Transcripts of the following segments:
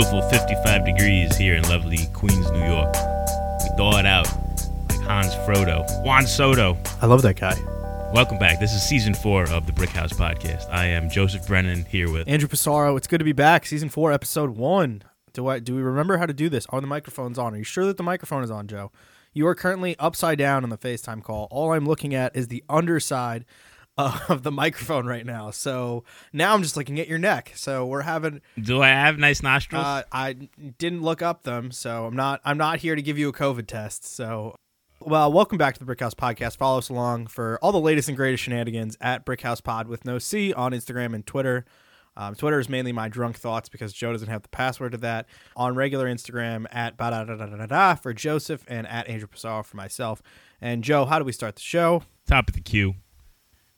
beautiful 55 degrees here in lovely Queens, New York. We thaw it out like Hans Frodo. Juan Soto. I love that guy. Welcome back. This is season four of the Brick House Podcast. I am Joseph Brennan here with Andrew Pissarro. It's good to be back. Season four, episode one. Do I do we remember how to do this? Are the microphones on? Are you sure that the microphone is on, Joe? You are currently upside down on the FaceTime call. All I'm looking at is the underside of the microphone right now. So now I'm just looking at your neck. So we're having. Do I have nice nostrils? Uh, I didn't look up them, so I'm not. I'm not here to give you a COVID test. So, well, welcome back to the Brick House Podcast. Follow us along for all the latest and greatest shenanigans at Brick House Pod with no C on Instagram and Twitter. Um, Twitter is mainly my drunk thoughts because Joe doesn't have the password to that. On regular Instagram at ba da da da da da for Joseph and at Andrew Pissarro for myself. And Joe, how do we start the show? Top of the queue.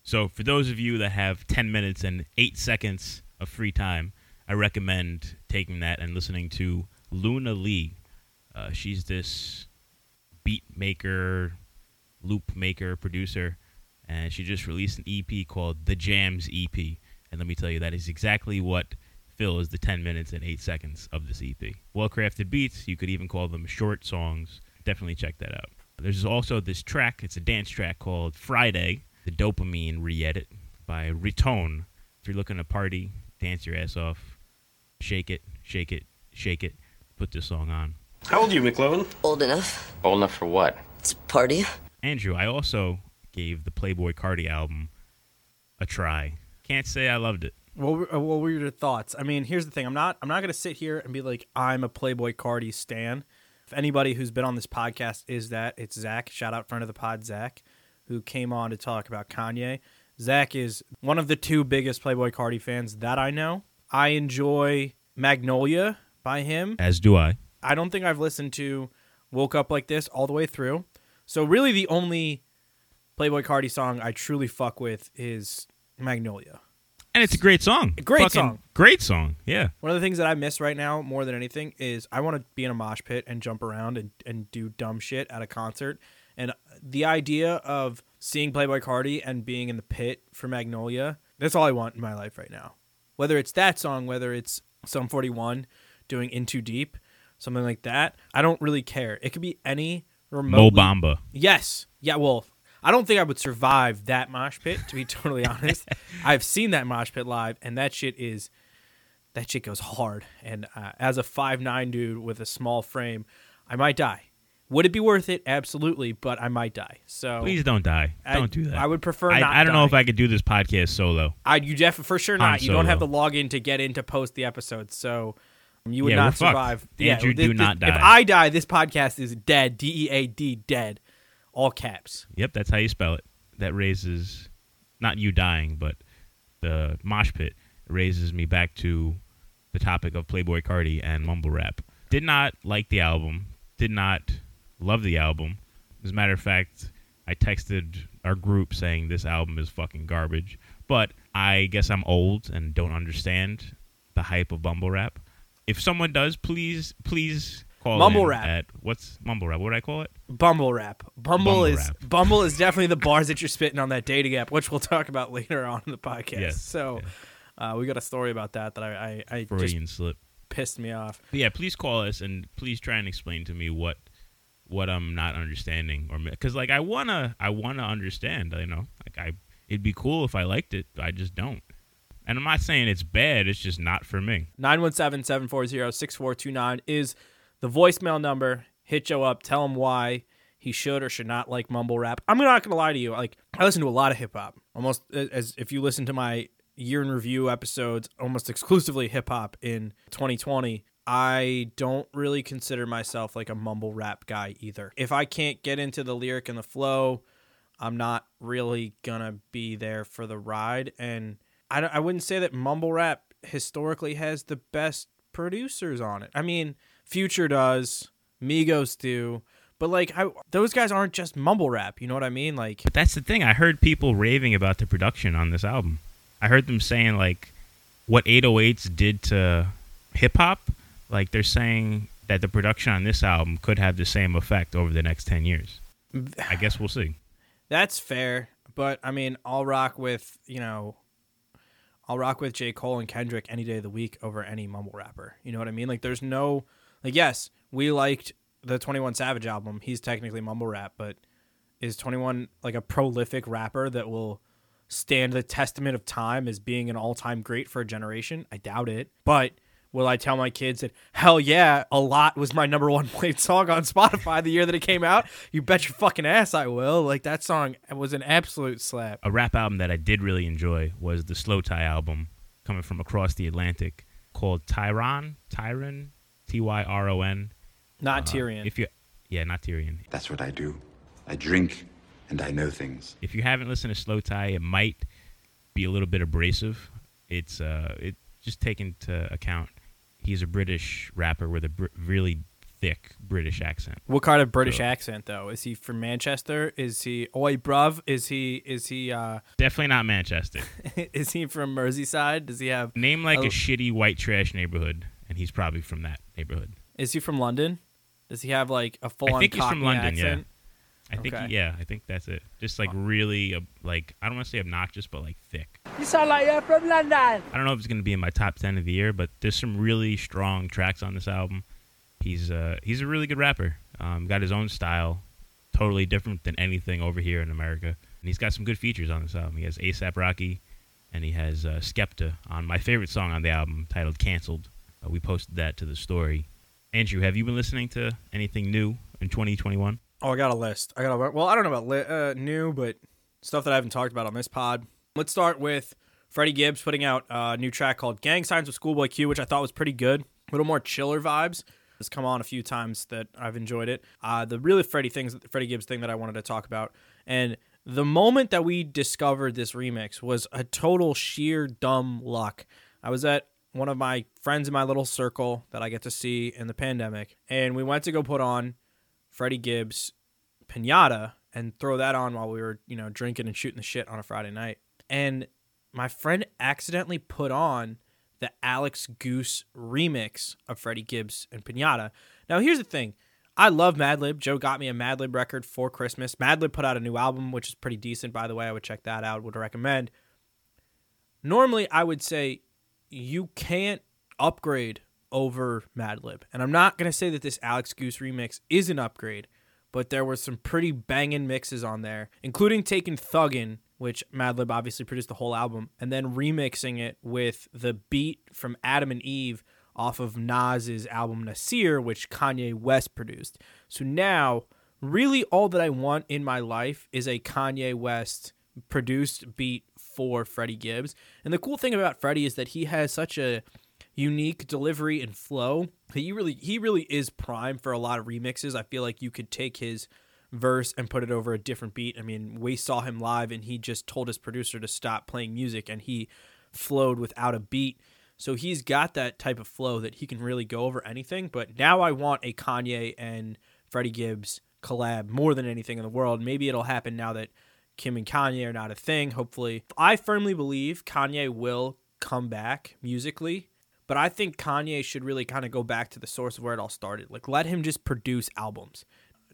So, for those of you that have 10 minutes and 8 seconds of free time, I recommend taking that and listening to Luna Lee. Uh, she's this beat maker, loop maker, producer, and she just released an EP called The Jams EP. And let me tell you, that is exactly what fills the 10 minutes and 8 seconds of this EP. Well crafted beats, you could even call them short songs. Definitely check that out. There's also this track, it's a dance track called Friday the Dopamine Re-Edit by Riton. If you're looking to party, dance your ass off, shake it, shake it, shake it, put this song on. How old are you, McLovin? Old enough. Old enough for what? It's a party. Andrew, I also gave the Playboi Carti album a try. Can't say I loved it. What were, uh, what were your thoughts? I mean, here's the thing. I'm not I'm not gonna sit here and be like I'm a Playboi Carti stan. If anybody who's been on this podcast is that, it's Zach. Shout out friend of the pod, Zach who came on to talk about Kanye. Zach is one of the two biggest Playboi Carti fans that I know. I enjoy Magnolia by him. As do I. I don't think I've listened to Woke Up Like This all the way through. So really the only Playboi Carti song I truly fuck with is Magnolia. And it's a great song. A great Fucking song. Great song. Yeah. One of the things that I miss right now more than anything is I want to be in a mosh pit and jump around and, and do dumb shit at a concert. And the idea of seeing Playboi Carti and being in the pit for Magnolia, that's all I want in my life right now. Whether it's that song, whether it's Sum 41 doing In Too Deep, something like that, I don't really care. It could be any remotely. Mo Bamba. Yes. Yeah, well, I don't think I would survive that mosh pit, to be totally honest. I've seen that mosh pit live, and that shit is. That shit goes hard. And uh, as a five nine dude with a small frame, I might die. Would it be worth it? Absolutely, but I might die. So Please don't die. I- Don't do that. I would prefer I, not I don't know if. I could do this podcast solo. I you definitely for sure not. You don't have the login to get in to post the episodes, so you would Yeah, not we're fucked. survive. Andrew, do not If die. I die, this podcast is dead. D E A D dead, all caps. Yep, that's how you spell it. That raises, not you dying, but the mosh pit raises me back to the topic of Playboi Carti and mumble rap. Did not like the album. Did not love the album. As a matter of fact, I texted our group saying this album is fucking garbage. But I guess I'm old and don't understand the hype of mumble rap. If someone does, please, please call Mumble rap. At, what's mumble rap? What would I call it? Bumble rap. Bumble, Bumble is rap. Bumble is definitely the bars that you're spitting on that dating app, which we'll talk about later on in the podcast. Yes, So uh, we got a story about that that I I, I just slip. pissed me off. But yeah, please call us and please try and explain to me what what I'm not understanding or because like I wanna I wanna understand. You know, like I it'd be cool if I liked it. I just don't. And I'm not saying it's bad. It's just not for me. 917-740-6429 is the voicemail number. Hit Joe up. Tell him why he should or should not like mumble rap. I'm not gonna lie to you. Like I listen to a lot of hip hop. Almost as if you listen to my year in review episodes, almost exclusively hip hop in 2020. I don't really consider myself like a mumble rap guy either. If I can't get into the lyric and the flow, I'm not really gonna be there for the ride. And I, I wouldn't say that mumble rap historically has the best producers on it. I mean, Future does, Migos do, but like I, those guys aren't just mumble rap. You know what I mean? Like But that's the thing. I heard people raving about the production on this album. I heard them saying like what 808s did to hip hop. Like they're saying that the production on this album could have the same effect over the next 10 years. I guess we'll see. that's fair, but I mean, I'll rock with you know I'll rock with J. Cole and Kendrick any day of the week over any mumble rapper. You know what I mean? Like there's no like yes, we liked the 21 Savage album. He's technically mumble rap, but is 21 like a prolific rapper that will stand the testament of time as being an all-time great for a generation? I doubt it. But will I tell my kids that hell yeah, a lot was my number one played song on Spotify the year that it came out? You bet your fucking ass I will. Like that song was an absolute slap. A rap album that I did really enjoy was the slowthai album coming from across the Atlantic called Tyron, Tyron, T Y R O N. Not Tyrion. If you yeah, not Tyrion. That's what I do. I drink and I know things. If you haven't listened to slowthai, it might be a little bit abrasive. It's uh it just take into account he's a British rapper with a br- really thick British accent. What kind of British So- accent though? Is he from Manchester? Is he oi bruv? Is he is he uh Definitely not Manchester. is he from Merseyside? Does he have Name like Oh. a shitty white trash neighborhood, and he's probably from that neighborhood. is he from London? Does he have like a full on think he's from London, yeah. accent? I think Okay. yeah, I think that's it. Just like really, uh, like I don't want to say obnoxious, but like thick. You sound like you're from London. I don't know if it's gonna be in my top ten of the year, but there's some really strong tracks on this album. He's uh he's a really good rapper. Um, got his own style, totally different than anything over here in America. And he's got some good features on this album. He has ASAP Rocky, and he has uh, Skepta on my favorite song on the album titled "Cancelled." Uh, we posted that to the story. Andrew, have you been listening to anything new in 2021? Oh, I got a list. I got a well, I don't know about li- uh, new, but stuff that I haven't talked about on this pod. Let's start with Freddie Gibbs putting out a new track called "Gang Signs" with Schoolboy Q, which I thought was pretty good. A little more chiller vibes. It's come on a few times that I've enjoyed it. Uh, the really Freddie things, Freddie Gibbs thing that I wanted to talk about, and the moment that we discovered this remix was a total sheer dumb luck. I was at one of my friends in my little circle that I get to see in the pandemic, and we went to go put on Freddie Gibbs pinata and throw that on while we were, you know, drinking and shooting the shit on a Friday night. And my friend accidentally put on the Alex Goose remix of Freddie Gibbs and Pinata. Now here's the thing. I love Madlib. Joe got me a Madlib record for Christmas. Madlib put out a new album, which is pretty decent, by the way. I would check that out. Would recommend. Normally, I would say you can't upgrade over Madlib. And I'm not going to say that this Alex Goose remix is an upgrade, but there were some pretty banging mixes on there, including taking Thuggin, which Madlib obviously produced the whole album, and then remixing it with the beat from Adam and Eve off of Nas's album Nasir, which Kanye West produced. So now, really all that I want in my life is a Kanye West produced beat for Freddie Gibbs. And the cool thing about Freddie is that he has such a unique delivery and flow. He really he really is prime for a lot of remixes. I feel like you could take his verse and put it over a different beat. I mean, we saw him live and he just told his producer to stop playing music and he flowed without a beat. So he's got that type of flow that he can really go over anything. But now I want a Kanye and Freddie Gibbs collab more than anything in the world. Maybe it'll happen now that Kim and Kanye are not a thing, hopefully. I firmly believe Kanye will come back musically, but I think Kanye should really kind of go back to the source of where it all started. Like, let him just produce albums.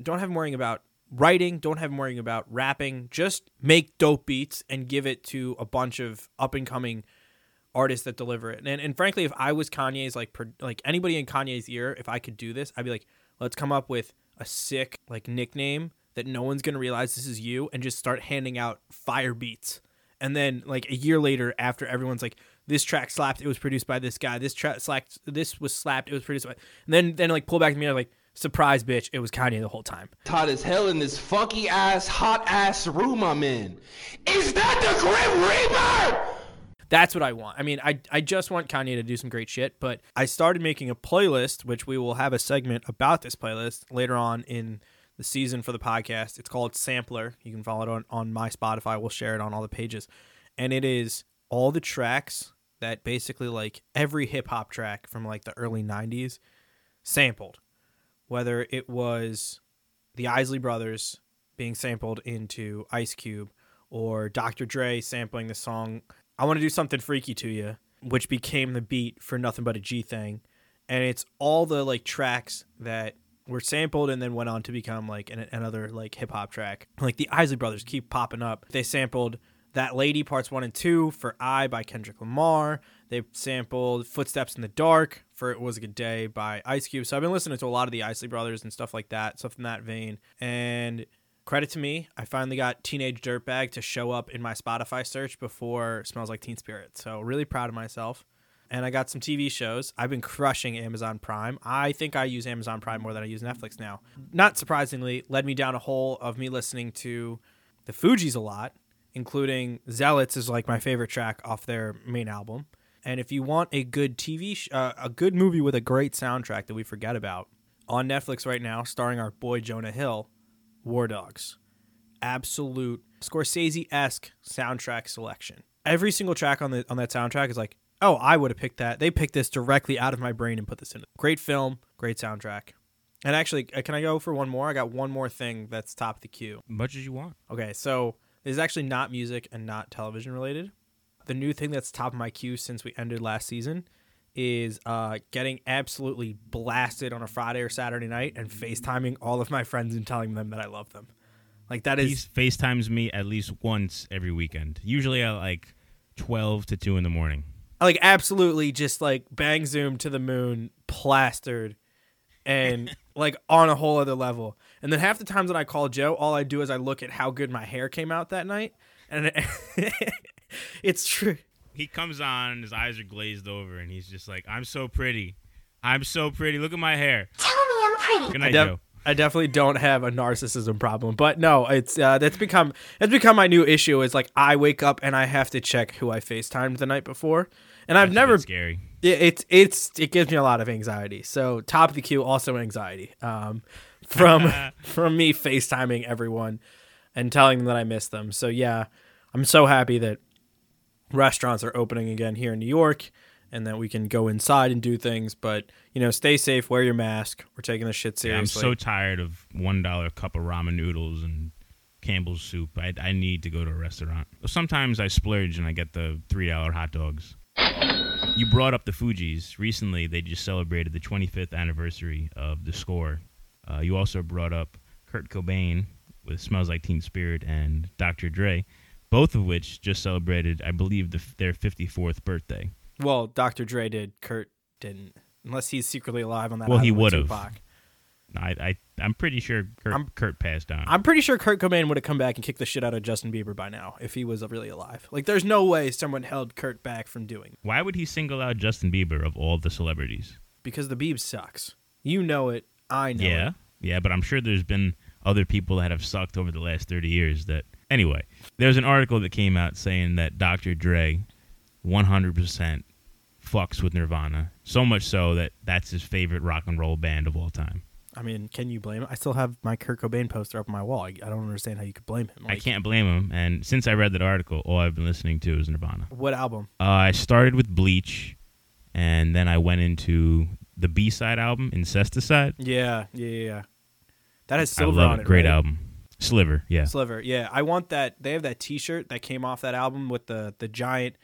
Don't have him worrying about writing, don't have him worrying about rapping. Just make dope beats and give it to a bunch of up and coming artists that deliver it. And, and frankly, if I was Kanye's like pro- like anybody in Kanye's ear, if I could do this, I'd be like, let's come up with a sick like nickname that no one's gonna realize this is you, and just start handing out fire beats. And then like a year later, after everyone's like, this track slapped, it was produced by this guy. This track slapped, this was slapped, it was produced by. And then then like pull back to me I was like, surprise, bitch, it was Kanye the whole time. hot as hell in this funky ass, hot ass room I'm in. Is that the Grim Reaper? That's what I want. I mean, I I just want Kanye to do some great shit, but I started making a playlist, which we will have a segment about this playlist later on in the season for the podcast. It's called Sampler. You can follow it on, on my Spotify. We'll share it on all the pages. And it is all the tracks that basically like every hip hop track from like the early 90s sampled. Whether it was the Isley Brothers being sampled into Ice Cube or Dr. Dre sampling the song I Want to Do Something Freaky to You, which became the beat for Nothing But a G Thing. And it's all the like tracks that were sampled and then went on to become like an, another like hip hop track. Like the Isley Brothers keep popping up. They sampled That Lady Parts 1 and 2 for I by Kendrick Lamar. They sampled Footsteps in the Dark for It Was a Good Day by Ice Cube. So I've been listening to a lot of the Isley Brothers and stuff like that, stuff in that vein. And credit to me, I finally got Teenage Dirtbag to show up in my Spotify search before Smells Like Teen Spirit. So really proud of myself. And I got some TV shows. I've been crushing Amazon Prime. I think I use Amazon Prime more than I use Netflix now. Not surprisingly, led me down a hole of me listening to the Fugees a lot, including Zealots is like my favorite track off their main album. And if you want a good TV, sh- uh, a good movie with a great soundtrack that we forget about, on Netflix right now, starring our boy Jonah Hill, War Dogs. Absolute Scorsese esque soundtrack selection. Every single track on the on that soundtrack is like, oh, I would have picked that. They picked this directly out of my brain and put this in. Great film, great soundtrack. And actually, uh, can I go for one more? I got one more thing that's top of the queue. Much as you want. Okay, so this is actually not music and not television related. The new thing that's top of my queue since we ended last season is uh, getting absolutely blasted on a Friday or Saturday night and FaceTiming all of my friends and telling them that I love them. Like that is He FaceTimes me at least once every weekend. Usually at like twelve to two in the morning. like absolutely just like bang zoom to the moon, plastered, and like on a whole other level. And then half the times when I call Joe, all I do is I look at how good my hair came out that night, and it's true. He comes on, his eyes are glazed over, and he's just like, "I'm so pretty, I'm so pretty. Look at my hair." Tell me I'm pretty. Good I, def- Joe. I definitely don't have a narcissism problem, but no, it's uh, that's become it's become my new issue. Is like I wake up and I have to check who I FaceTimed the night before, and I've never scary. it, it's it's it gives me a lot of anxiety. So top of the queue, also anxiety um, from from me FaceTiming everyone and telling them that I miss them. So yeah, I'm so happy that restaurants are opening again here in New York and that we can go inside and do things. But you know, stay safe, wear your mask. We're taking this shit Yeah, I'm so tired of one dollar cup of ramen noodles and Campbell's soup. I, I need to go to a restaurant. Sometimes I splurge and I get the three dollar hot dogs. You brought up the Fugees. Recently, they just celebrated the 25th anniversary of the score. Uh, you also brought up Kurt Cobain with "Smells Like Teen Spirit" and Dr. Dre, both of which just celebrated, I believe, the, their 54th birthday. well, Dr. Dre did. Kurt didn't, unless he's secretly alive on that. Well, he with would've. I, I I'm pretty sure Kurt, I'm- Kurt passed on. I'm pretty sure Kurt Cobain would have come back and kicked the shit out of Justin Bieber by now if he was really alive. Like, there's no way someone held Kurt back from doing Why would he single out Justin Bieber of all the celebrities? because the Biebs sucks. You know it. I know Yeah, it. yeah, but I'm sure there's been other people that have sucked over the last 30 years. That anyway, there's an article that came out saying that Dr. Dre, 100% fucks with Nirvana, so much so that that's his favorite rock and roll band of all time. I mean, can you blame him? I still have my Kurt Cobain poster up on my wall. I, I don't understand how you could blame him. I can't blame him. And since I read that article, all I've been listening to is Nirvana. What album? Uh, I started with Bleach, and then I went into the B side album, Incesticide. Yeah, yeah, yeah. That has I love on it. Great right? album. Sliver, yeah. Sliver. Yeah, I want that. They have that T-shirt that came off that album with the the giant,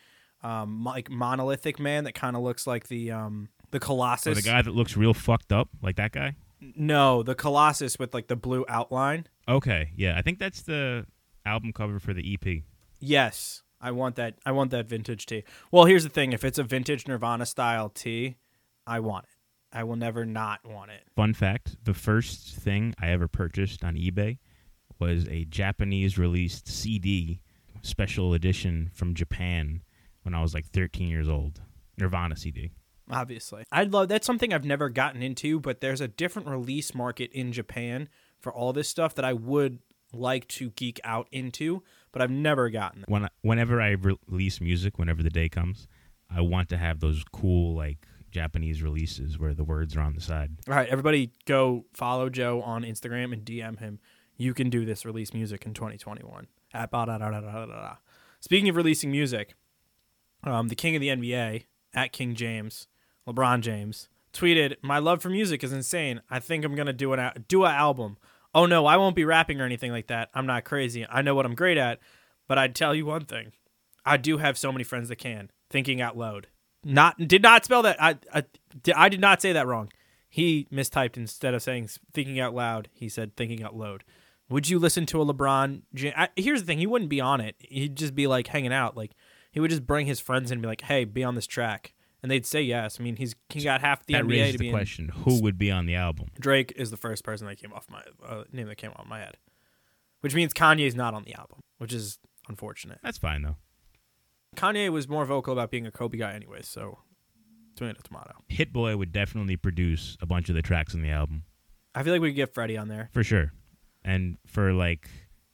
um, like monolithic man that kind of looks like the um the Or Colossus. the guy that looks real fucked up, like that guy. No, the Colossus with like the blue outline. Okay, yeah, I think that's the album cover for the EP. Yes, I want that. I want that vintage tee. Well, here's the thing: if it's a vintage Nirvana style tee, I want it. I will never not want it. Fun fact: the first thing I ever purchased on eBay was a Japanese released CD, special edition from Japan, when I was like 13 years old. Nirvana CD. Obviously, I'd love. That's something I've never gotten into, but there's a different release market in Japan for all this stuff that I would like to geek out into, but I've never gotten it. When whenever I release music, whenever the day comes, I want to have those cool like Japanese releases where the words are on the side. All right, everybody, go follow Joe on Instagram and DM him. You can do this. Release music in 2021. At da. Speaking of releasing music, um, the king of the NBA at King James, LeBron James, tweeted, "My love for music is insane. I think I'm gonna do an do a album. Oh no, I won't be rapping or anything like that. I'm not crazy. I know what I'm great at, but I'd tell you one thing. I do have so many friends that can. Thinking out loud. Not did not spell that. I I, I did not say that wrong. He mistyped instead of saying thinking out loud. He said thinking out loud, Would you listen to a LeBron? I, here's the thing: he wouldn't be on it. He'd just be like hanging out. Like he would just bring his friends in and be like, "Hey, be on this track," and they'd say yes. I mean, he's he got half the that NBA to the be question: Who would be on the album? Drake is the first person that came off my uh, name that came off my head, which means Kanye's not on the album, which is unfortunate. That's fine though. Kanye was more vocal about being a Kobe guy anyway, so tomato tomato. Hit Boy would definitely produce a bunch of the tracks on the album I feel like we could get Freddie on there. for sure. And for like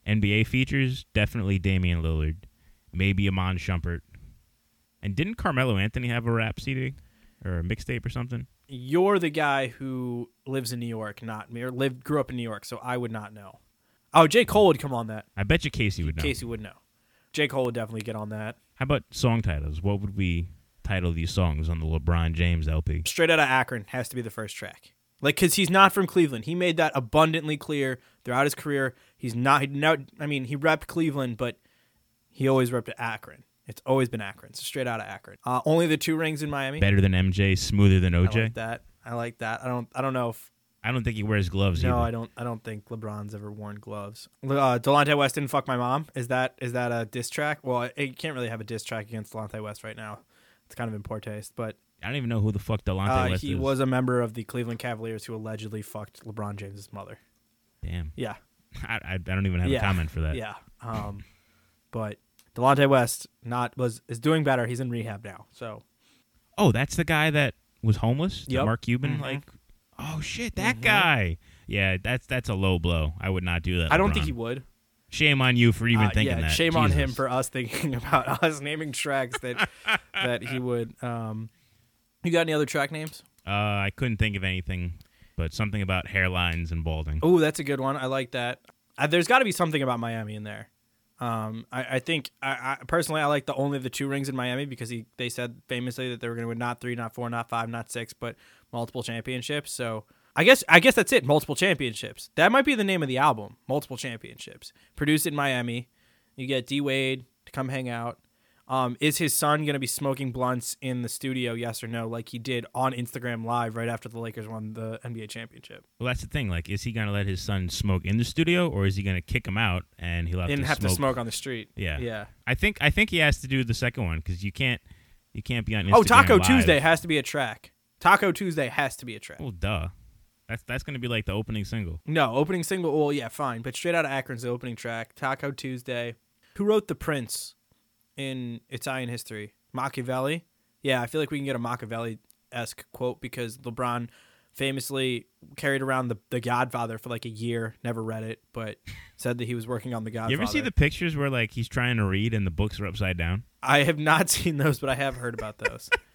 NBA features, definitely Damian Lillard, maybe Iman Shumpert. And didn't Carmelo Anthony have a rap CD or a mixtape or something? You're the guy who lives in New York, not me, or lived grew up in New York, so I would not know. Oh, J. Cole would come on that. I bet you Casey would know. Casey would know. J. Cole would definitely get on that. How about song titles? What would we title these songs on the LeBron James LP? Straight out of Akron has to be the first track. Like, cause he's not from Cleveland. He made that abundantly clear throughout his career. He's not. He now, I mean, he repped Cleveland, but he always repped Akron. It's always been Akron. So straight out of Akron. Uh, only the two rings in Miami. Better than MJ, smoother than I OJ. like that. I like that. I don't. I don't know if. I don't think he wears gloves No, either. I don't. I don't think LeBron's ever worn gloves. Uh, Delonte West didn't fuck my mom. Is that is that a diss track? Well, it- you can't really have a diss track against Delonte West right now. It's kind of in poor taste, but I don't even know who the fuck Delonte uh, West he is. He was a member of the Cleveland Cavaliers who allegedly fucked LeBron James's mother. Damn. Yeah, I, I, I don't even have yeah. a comment for that. Yeah, um, but Delonte West not was is doing better. He's in rehab now. So Oh, that's the guy that was homeless. Yep. Mark Cuban. Mhm. Like, oh shit, that guy. Yeah, that's that's a low blow. I would not do that. I don't think he would. Shame on you for even Uh, thinking yeah, that. shame on him for us thinking about us naming tracks that that he would. Um, you got any other track names? Uh, I couldn't think of anything, but something about hairlines and balding. Oh, that's a good one. I like that. Uh, there's got to be something about Miami in there. Um, I, I think I, I personally I like the only the two rings in Miami because he they said famously that they were going to win not three, not four, not five, not six, but multiple championships. So I guess I guess that's it. Multiple championships. That might be the name of the album. Multiple championships. Produced in Miami. You get D Wade to come hang out. Um, is his son going to be smoking blunts in the studio? Yes or no? Like he did on Instagram Live right after the Lakers won the NBA championship. Well, that's the thing. Like, is he gonna let his son smoke in the studio, or is he gonna kick him out and he'll have Didn't to have smoke? to smoke on the street. Yeah. Yeah. I think I think he has to do the second one because you can't you can't be on. Instagram Oh, Taco Live. Tuesday has to be a track. Taco Tuesday has to be a track. Well, duh. That's that's gonna be like the opening single. No, opening single. Well, yeah, fine. But straight out of Akron's the opening track. Taco Tuesday. Who wrote The Prince in Italian history? Machiavelli. Yeah, I feel like we can get a Machiavelli esque quote because LeBron famously carried around the, the Godfather for like a year, never read it, but said that he was working on the Godfather. You ever see the pictures where like he's trying to read and the books are upside down? I have not seen those, but I have heard about those.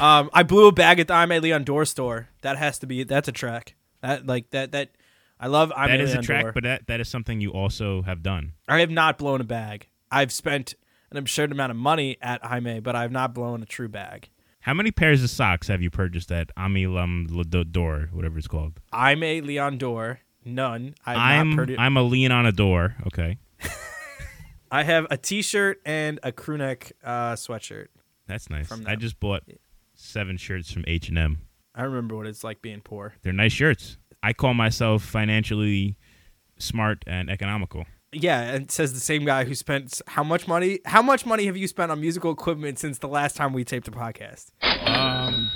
um, I blew a bag at the Aimé Leon Dore store. That has to be that's a track. That like that that I love Ime that is a Leon track, Dore. but that that is something you also have done. I have not blown a bag. I've spent an absurd amount of money at I Jaime, but I've not blown a true bag. How many pairs of socks have you purchased at Ami Lum Door, whatever it's called? Jaime Leon Door, none. I'm not produ- I'm a lean on a door. Okay, I have a T-shirt and a crew neck uh, sweatshirt. That's nice. I just bought seven shirts from H and M. I remember what it's like being poor. They're nice shirts. I call myself financially smart and economical. Yeah, and says the same guy who spent how much money? How much money have you spent on musical equipment since the last time we taped a podcast? Um,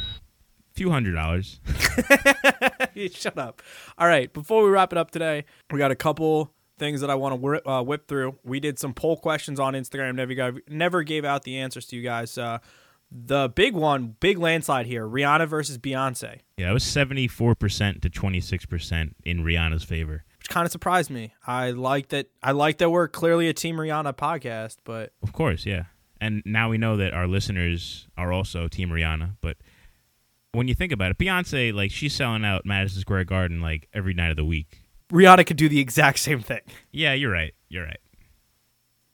few hundred dollars. Shut up. All right, before we wrap it up today, we got a couple things that I want to uh, whip through. We did some poll questions on Instagram. Never got, never gave out the answers to you guys. Uh, the big one, big landslide here: Rihanna versus Beyonce, Yeah, it was seventy four percent to twenty six percent in Rihanna's favor. which kind of surprised me. I like that. I like that we're clearly a Team Rihanna podcast, but Of course, yeah. And now we know that our listeners are also Team Rihanna. But when you think about it, Beyonce, like, she's selling out Madison Square Garden like every night of the week. Rihanna could do the exact same thing. Yeah, you're right. You're right.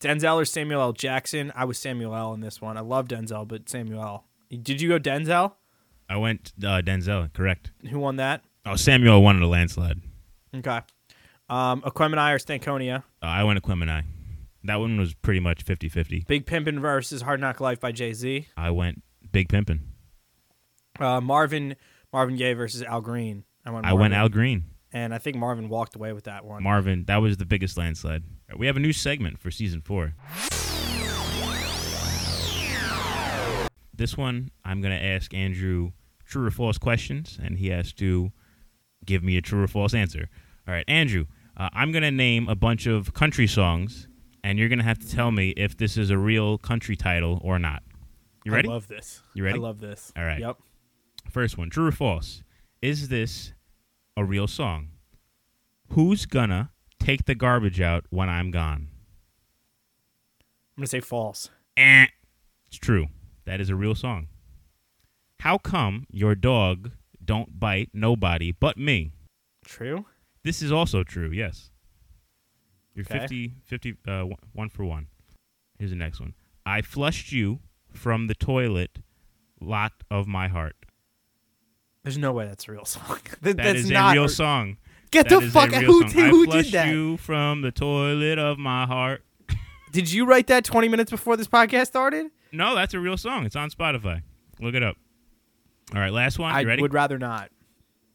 Denzel or Samuel L. Jackson? I was Samuel L. in this one. I love Denzel, but Samuel L. Did you go Denzel? I went uh, Denzel, correct. Who won that? Oh, Samuel won in a landslide. Okay. Um, Aquemini or Stankonia? Uh, I went Aquemini. That one was pretty much 50 50. Big Pimpin' versus Hard Knock Life by Jay Z. I went Big Pimpin'. Uh, Marvin Marvin Gaye versus Al Green. I went. I went Al Green. And I think Marvin walked away with that one. Marvin, that was the biggest landslide. We have a new segment for season four. This one, I'm going to ask Andrew true or false questions, and he has to give me a true or false answer. All right, Andrew, uh, I'm going to name a bunch of country songs, and you're going to have to tell me if this is a real country title or not. You ready? I love this. You ready? I love this. All right. Yep. First one, true or false? Is this a real song? Who's gonna take the garbage out when I'm gone? I'm gonna say false. Eh. It's true. That is a real song. How come your dog don't bite nobody but me? True. This is also true, yes. You're Okay. 50, 50 uh, one- one for one. Here's the next one. I flushed you from the toilet lot of my heart. There's no way that's a real song. That- That that's is not a real song. Get That the fuck out! Who, I who did that? you from the toilet of my heart. Did you write that 20 minutes before this podcast started? No, that's a real song. It's on Spotify. Look it up. All right, last one. I ready? would rather not.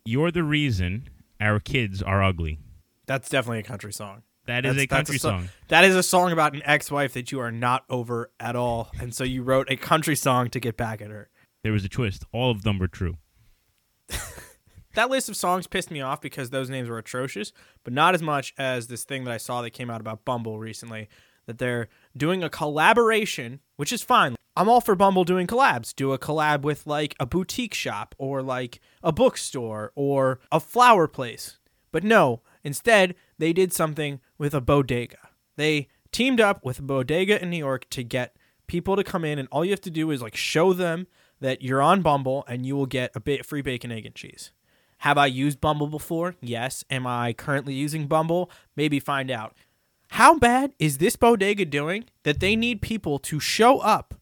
You're the reason our kids are ugly. That's definitely a country song. That is That's- a country so- song. That is a song about an ex-wife that you are not over at all, and so you wrote a country song to get back at her. There was a twist. All of them were true. That list of songs pissed me off because those names were atrocious, but not as much as this thing that I saw that came out about Bumble recently that they're doing a collaboration, which is fine. I'm all for Bumble doing collabs. Do a collab with like a boutique shop or like a bookstore or a flower place. But no, instead, they did something with a bodega. They teamed up with a bodega in New York to get people to come in, and all you have to do is like show them that you're on Bumble and you will get a bit free bacon, egg, and cheese. Have I used Bumble before? Yes. Am I currently using Bumble? Maybe find out. How bad is this bodega doing that they need people to show up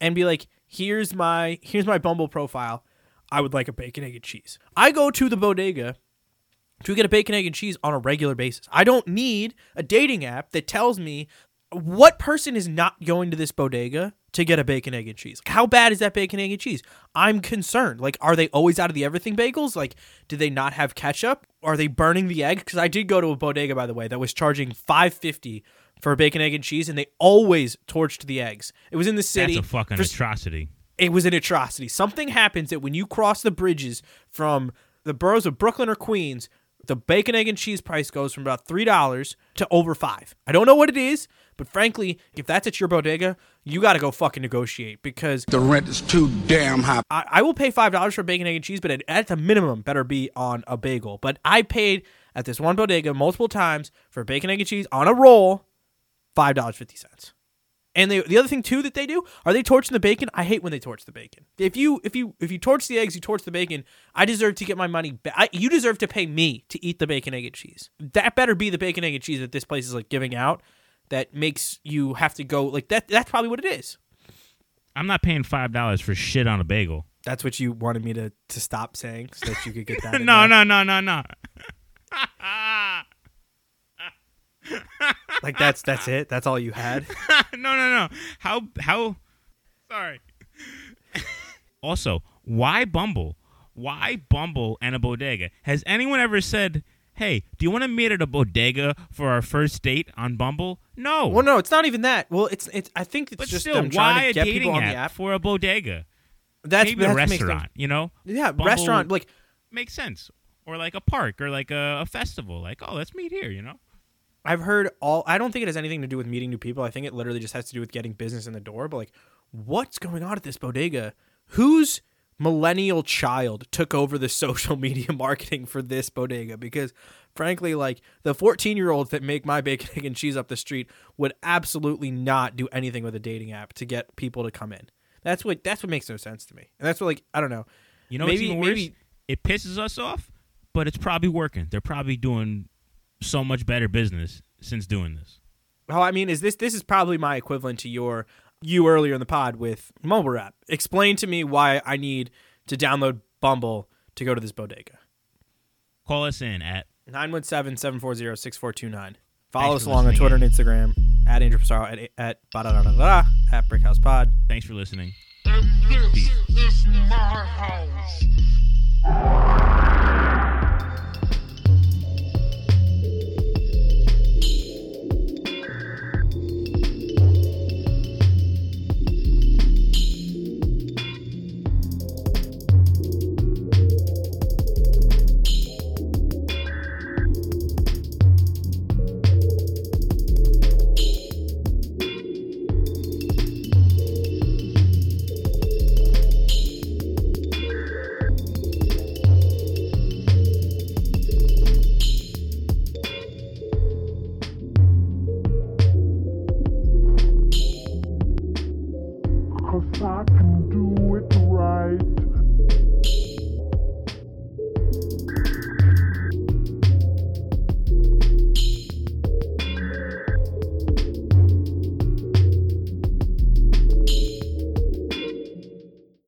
and be like, "Here's my here's my Bumble profile. I would like a bacon, egg, and cheese." I go to the bodega to get a bacon, egg, and cheese on a regular basis. I don't need a dating app that tells me what person is not going to this bodega to get a bacon, egg, and cheese. Like, how bad is that bacon, egg, and cheese? I'm concerned. Like, are they always out of the everything bagels? Like, do they not have ketchup? Are they burning the egg? Because I did go to a bodega, by the way, that was charging five fifty for a bacon, egg, and cheese, and they always torched the eggs. It was in the city. That's a fucking For- atrocity. it was an atrocity. Something happens that when you cross the bridges from the boroughs of Brooklyn or Queens, the bacon, egg, and cheese price goes from about three dollars to over five. I don't know what it is, but frankly, if that's at your bodega, you got to go fucking negotiate because The rent is too damn high. I, I will pay five dollars for bacon, egg, and cheese, but it, at the minimum, better be on a bagel. But I paid at this one bodega multiple times for bacon, egg, and cheese on a roll, five dollars fifty cents. And they, the other thing too that they do are they torching the bacon. I hate when they torch the bacon. If you if you if you torch the eggs, you torch the bacon. I deserve to get my money back. You deserve to pay me to eat the bacon, egg, and cheese. That better be the bacon, egg, and cheese that this place is like giving out. That makes you have to go like that. That's probably what it is. I'm not paying five dollars for shit on a bagel. That's what you wanted me to to stop saying so that you could get that. in no, no, no, no, no. Like that's that's it. That's all you had. no, no, no. How how sorry. also, why Bumble? Why Bumble and a bodega? Has anyone ever said, "Hey, do you want to meet at a bodega for our first date on Bumble?" No. Well, no, it's not even that. Well, it's it's. I think it's but just still, them trying why to a get dating people on app, the app. for a bodega? That's Maybe a that's them- restaurant, you know? Yeah, Bumble- restaurant. Like Makes sense. Or like a park or like a, a festival. Like, oh, let's meet here, you know? I've heard all. I don't think it has anything to do with meeting new people. I think it literally just has to do with getting business in the door. But like, what's going on at this bodega? Whose millennial child took over the social media marketing for this bodega? Because frankly, like the 14 year olds that make my bacon egg and cheese up the street would absolutely not do anything with a dating app to get people to come in. That's what that's what makes no sense to me. And that's what like I don't know. You know maybe what's even worse? maybe It pisses us off, but it's probably working. They're probably doing so much better business since doing this. well I mean, is this this is probably my equivalent to your you earlier in the pod with mumble rap. Explain to me why I need to download Bumble to go to this bodega. Call us in at 917-740-6429. Follow Thanks us along on listening Twitter and Instagram at Andrew Pissarro at at at Brickhouse Pod. thanks for listening. And this is my house.